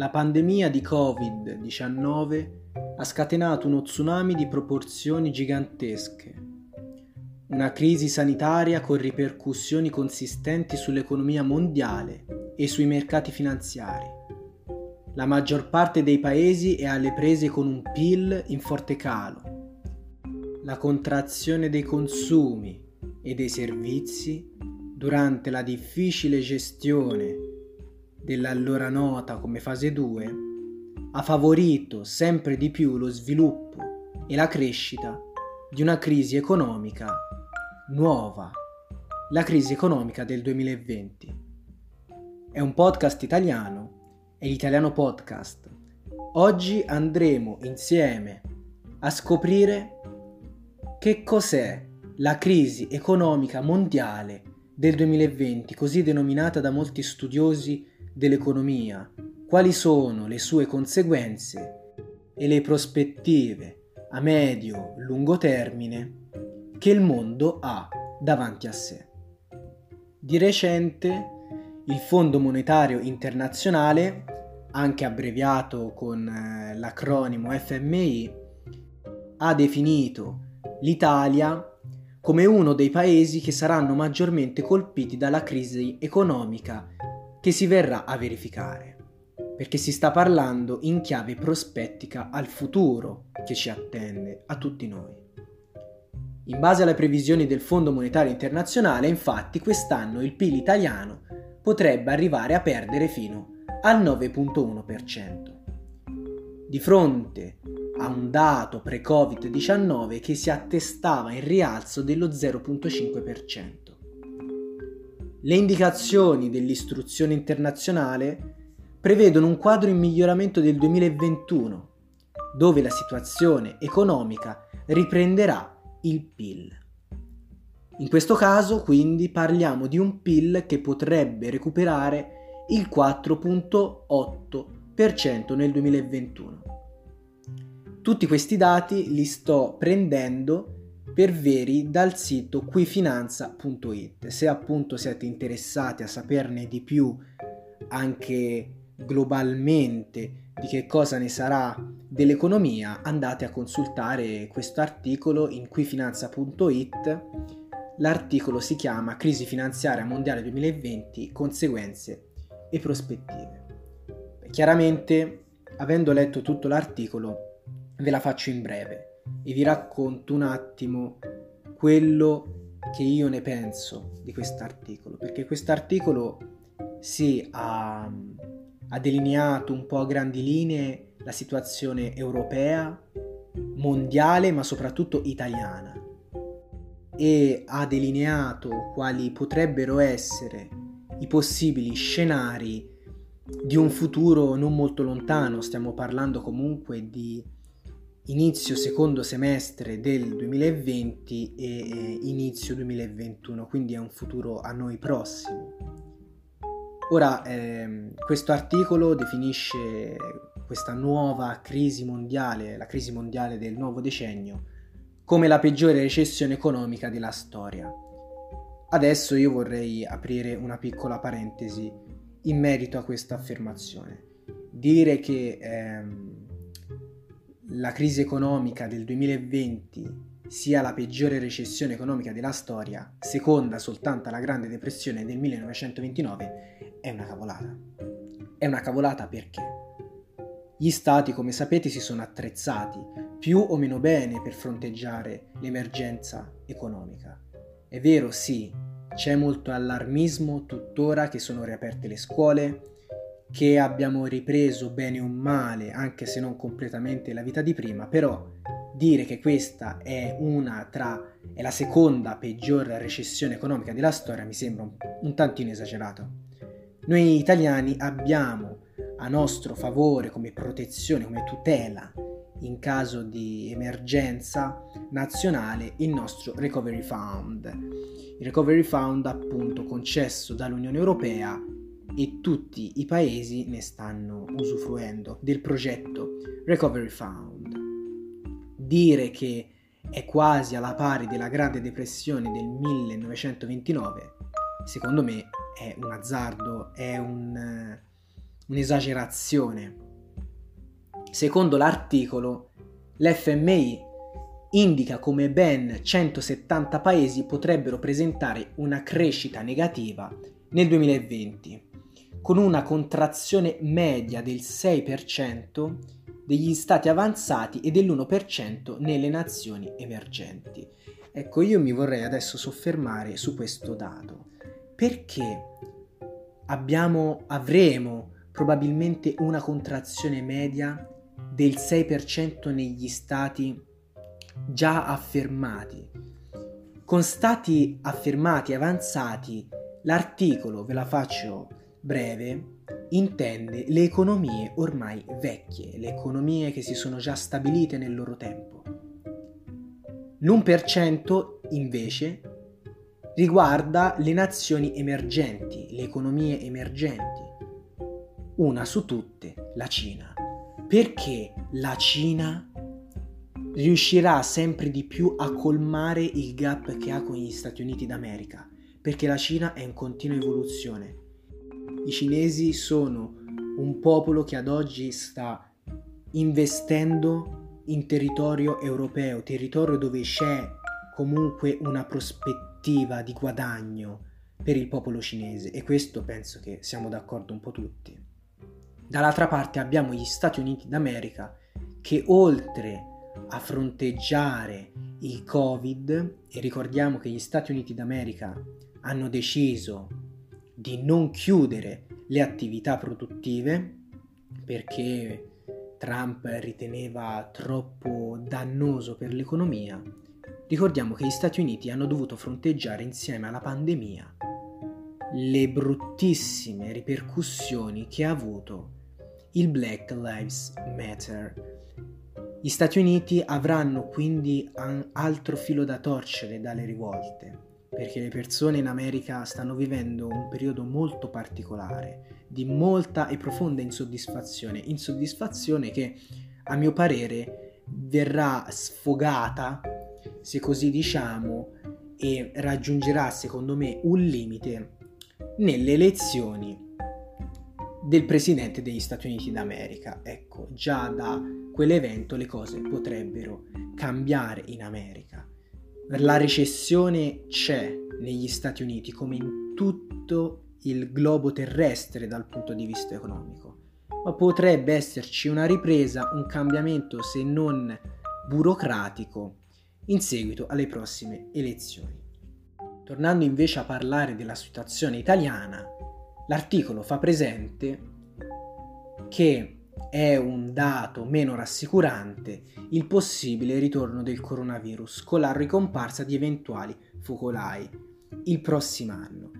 La pandemia di Covid-19 ha scatenato uno tsunami di proporzioni gigantesche, una crisi sanitaria con ripercussioni consistenti sull'economia mondiale e sui mercati finanziari. La maggior parte dei paesi è alle prese con un PIL in forte calo. La contrazione dei consumi e dei servizi durante la difficile gestione dell'allora nota come fase 2, ha favorito sempre di più lo sviluppo e la crescita di una crisi economica nuova, la crisi economica del 2020. È un podcast italiano, è l'Italiano Podcast. Oggi andremo insieme a scoprire che cos'è la crisi economica mondiale del 2020, così denominata da molti studiosi dell'economia, quali sono le sue conseguenze e le prospettive a medio-lungo termine che il mondo ha davanti a sé. Di recente il Fondo Monetario Internazionale, anche abbreviato con eh, l'acronimo FMI, ha definito l'Italia come uno dei paesi che saranno maggiormente colpiti dalla crisi economica che si verrà a verificare, perché si sta parlando in chiave prospettica al futuro che ci attende a tutti noi. In base alle previsioni del Fondo Monetario Internazionale, infatti, quest'anno il PIL italiano potrebbe arrivare a perdere fino al 9.1%. Di fronte a un dato pre-Covid-19 che si attestava in rialzo dello 0.5%. Le indicazioni dell'istruzione internazionale prevedono un quadro in miglioramento del 2021, dove la situazione economica riprenderà il PIL. In questo caso, quindi, parliamo di un PIL che potrebbe recuperare il 4.8% nel 2021. Tutti questi dati li sto prendendo per veri dal sito quifinanza.it. Se appunto siete interessati a saperne di più anche globalmente di che cosa ne sarà dell'economia, andate a consultare questo articolo in quifinanza.it. L'articolo si chiama Crisi finanziaria mondiale 2020, conseguenze e prospettive. Chiaramente, avendo letto tutto l'articolo, ve la faccio in breve e vi racconto un attimo quello che io ne penso di quest'articolo, perché quest'articolo sì ha, ha delineato un po' a grandi linee la situazione europea, mondiale, ma soprattutto italiana e ha delineato quali potrebbero essere i possibili scenari di un futuro non molto lontano, stiamo parlando comunque di inizio secondo semestre del 2020 e eh, inizio 2021, quindi è un futuro a noi prossimo. Ora, ehm, questo articolo definisce questa nuova crisi mondiale, la crisi mondiale del nuovo decennio, come la peggiore recessione economica della storia. Adesso io vorrei aprire una piccola parentesi in merito a questa affermazione. Dire che ehm, la crisi economica del 2020 sia la peggiore recessione economica della storia, seconda soltanto alla Grande Depressione del 1929, è una cavolata. È una cavolata perché gli stati, come sapete, si sono attrezzati più o meno bene per fronteggiare l'emergenza economica. È vero, sì, c'è molto allarmismo tuttora che sono riaperte le scuole, che abbiamo ripreso bene o male, anche se non completamente la vita di prima, però dire che questa è una tra è la seconda peggior recessione economica della storia mi sembra un, un tantino esagerato. Noi italiani abbiamo a nostro favore come protezione, come tutela in caso di emergenza nazionale il nostro Recovery Fund. Il Recovery Fund appunto concesso dall'Unione Europea e tutti i paesi ne stanno usufruendo del progetto Recovery Fund. Dire che è quasi alla pari della Grande Depressione del 1929, secondo me è un azzardo, è un, un'esagerazione. Secondo l'articolo, l'FMI indica come ben 170 paesi potrebbero presentare una crescita negativa nel 2020, con una contrazione media del 6% degli stati avanzati e dell'1% nelle nazioni emergenti. Ecco, io mi vorrei adesso soffermare su questo dato. Perché abbiamo, avremo probabilmente una contrazione media del 6% negli stati già affermati. Con stati affermati avanzati, l'articolo, ve la faccio breve, intende le economie ormai vecchie, le economie che si sono già stabilite nel loro tempo. L'1% invece riguarda le nazioni emergenti, le economie emergenti. Una su tutte, la Cina. Perché la Cina riuscirà sempre di più a colmare il gap che ha con gli Stati Uniti d'America? Perché la Cina è in continua evoluzione. I cinesi sono un popolo che ad oggi sta investendo in territorio europeo, territorio dove c'è comunque una prospettiva di guadagno per il popolo cinese e questo penso che siamo d'accordo un po' tutti. Dall'altra parte abbiamo gli Stati Uniti d'America che oltre a fronteggiare il Covid, e ricordiamo che gli Stati Uniti d'America hanno deciso di non chiudere le attività produttive perché Trump riteneva troppo dannoso per l'economia, Ricordiamo che gli Stati Uniti hanno dovuto fronteggiare insieme alla pandemia le bruttissime ripercussioni che ha avuto il Black Lives Matter. Gli Stati Uniti avranno quindi altro filo da torcere dalle rivolte, perché le persone in America stanno vivendo un periodo molto particolare, di molta e profonda insoddisfazione, insoddisfazione che a mio parere verrà sfogata se così diciamo, e raggiungerà secondo me un limite nelle elezioni del presidente degli Stati Uniti d'America. Ecco, già da quell'evento le cose potrebbero cambiare in America. La recessione c'è negli Stati Uniti come in tutto il globo terrestre dal punto di vista economico, ma potrebbe esserci una ripresa, un cambiamento se non burocratico in seguito alle prossime elezioni. Tornando invece a parlare della situazione italiana, l'articolo fa presente che è un dato meno rassicurante il possibile ritorno del coronavirus con la ricomparsa di eventuali focolai il prossimo anno.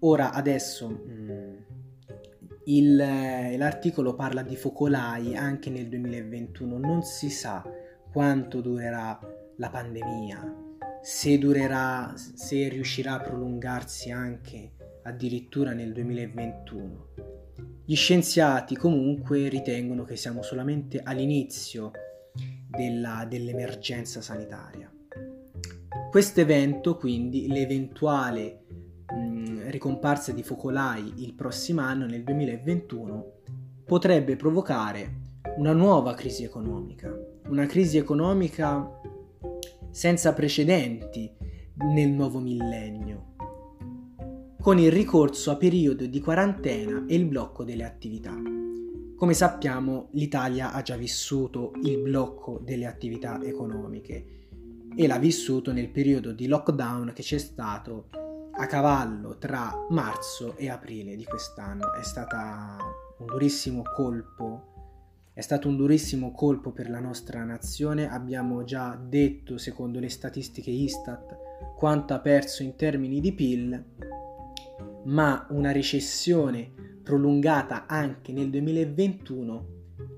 Ora adesso mh, mm, il, l'articolo parla di focolai anche nel 2021, non si sa quanto durerà la pandemia, se durerà, se riuscirà a prolungarsi anche addirittura nel 2021. Gli scienziati comunque ritengono che siamo solamente all'inizio della, dell'emergenza sanitaria. Questo evento, quindi l'eventuale mh, ricomparsa di focolai il prossimo anno, nel 2021, potrebbe provocare una nuova crisi economica, una crisi economica senza precedenti nel nuovo millennio, con il ricorso a periodi di quarantena e il blocco delle attività. Come sappiamo l'Italia ha già vissuto il blocco delle attività economiche e l'ha vissuto nel periodo di lockdown che c'è stato a cavallo tra marzo e aprile di quest'anno. È stato un durissimo colpo è stato un durissimo colpo per la nostra nazione, abbiamo già detto, secondo le statistiche Istat, quanto ha perso in termini di PIL, ma una recessione prolungata anche nel 2021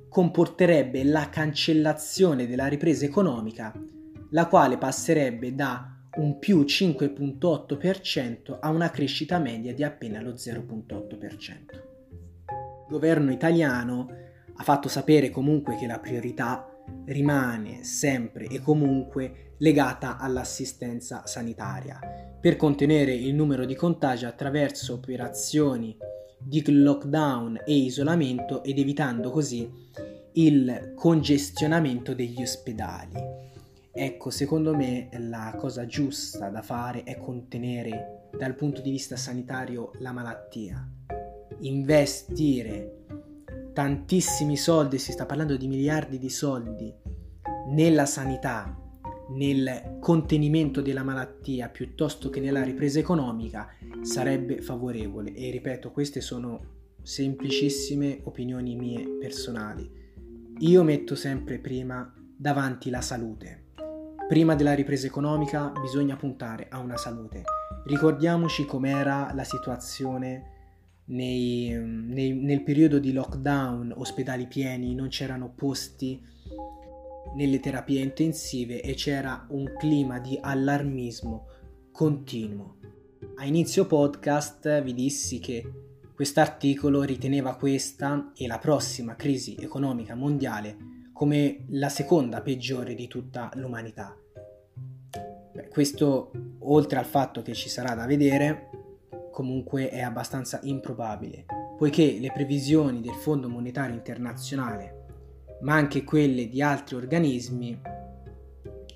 comporterebbe la cancellazione della ripresa economica, la quale passerebbe da un più 5.8% a una crescita media di appena lo 0.8%. Il governo italiano ha fatto sapere comunque che la priorità rimane sempre e comunque legata all'assistenza sanitaria per contenere il numero di contagi attraverso operazioni di lockdown e isolamento ed evitando così il congestionamento degli ospedali. Ecco, secondo me la cosa giusta da fare è contenere dal punto di vista sanitario la malattia, investire tantissimi soldi, si sta parlando di miliardi di soldi, nella sanità, nel contenimento della malattia piuttosto che nella ripresa economica sarebbe favorevole. E ripeto queste sono semplicissime opinioni mie personali. Io metto sempre prima davanti la salute. Prima della ripresa economica bisogna puntare a una salute. Ricordiamoci com'era la situazione nei, nei, nel periodo di lockdown ospedali pieni non c'erano posti nelle terapie intensive e c'era un clima di allarmismo continuo. A inizio podcast vi dissi che quest'articolo riteneva questa e la prossima crisi economica mondiale come la seconda peggiore di tutta l'umanità. Beh, questo, oltre al fatto che ci sarà da vedere, comunque è abbastanza improbabile, poiché le previsioni del Fondo Monetario Internazionale ma anche quelle di altri organismi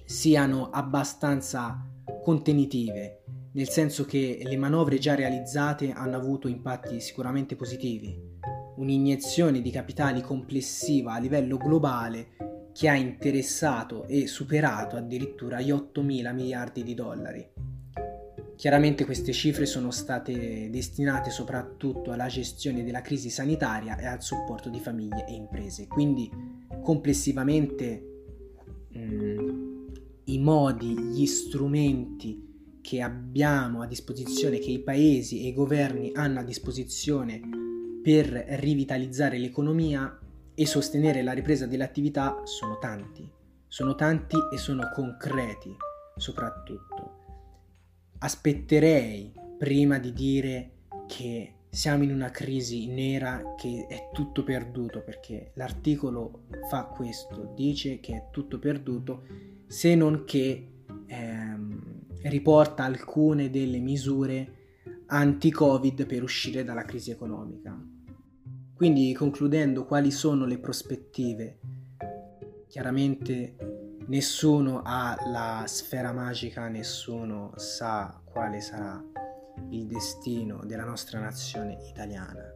siano abbastanza contenitive, nel senso che le manovre già realizzate hanno avuto impatti sicuramente positivi. Un'iniezione di capitali complessiva a livello globale che ha interessato e superato addirittura gli 8 mila miliardi di dollari. Chiaramente queste cifre sono state destinate soprattutto alla gestione della crisi sanitaria e al supporto di famiglie e imprese, quindi complessivamente mh, mm, i modi, gli strumenti che abbiamo a disposizione, che i paesi e i governi hanno a disposizione per rivitalizzare l'economia e sostenere la ripresa delle attività sono tanti, sono tanti e sono concreti soprattutto aspetterei prima di dire che siamo in una crisi nera che è tutto perduto perché l'articolo fa questo, dice che è tutto perduto se non che ehm, riporta alcune delle misure anti-Covid per uscire dalla crisi economica. Quindi concludendo quali sono le prospettive, chiaramente Nessuno ha la sfera magica, nessuno sa quale sarà il destino della nostra nazione italiana.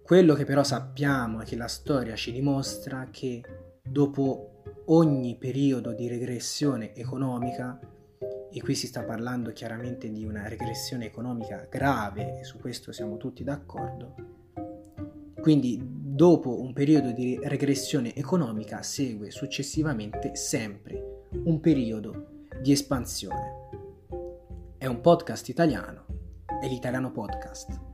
Quello che però sappiamo è che la storia ci dimostra che dopo ogni periodo di regressione economica, e qui si sta parlando chiaramente di una regressione economica grave, e su questo siamo tutti d'accordo, quindi Dopo un periodo di regressione economica segue successivamente sempre un periodo di espansione. È un podcast italiano, è l'italiano podcast.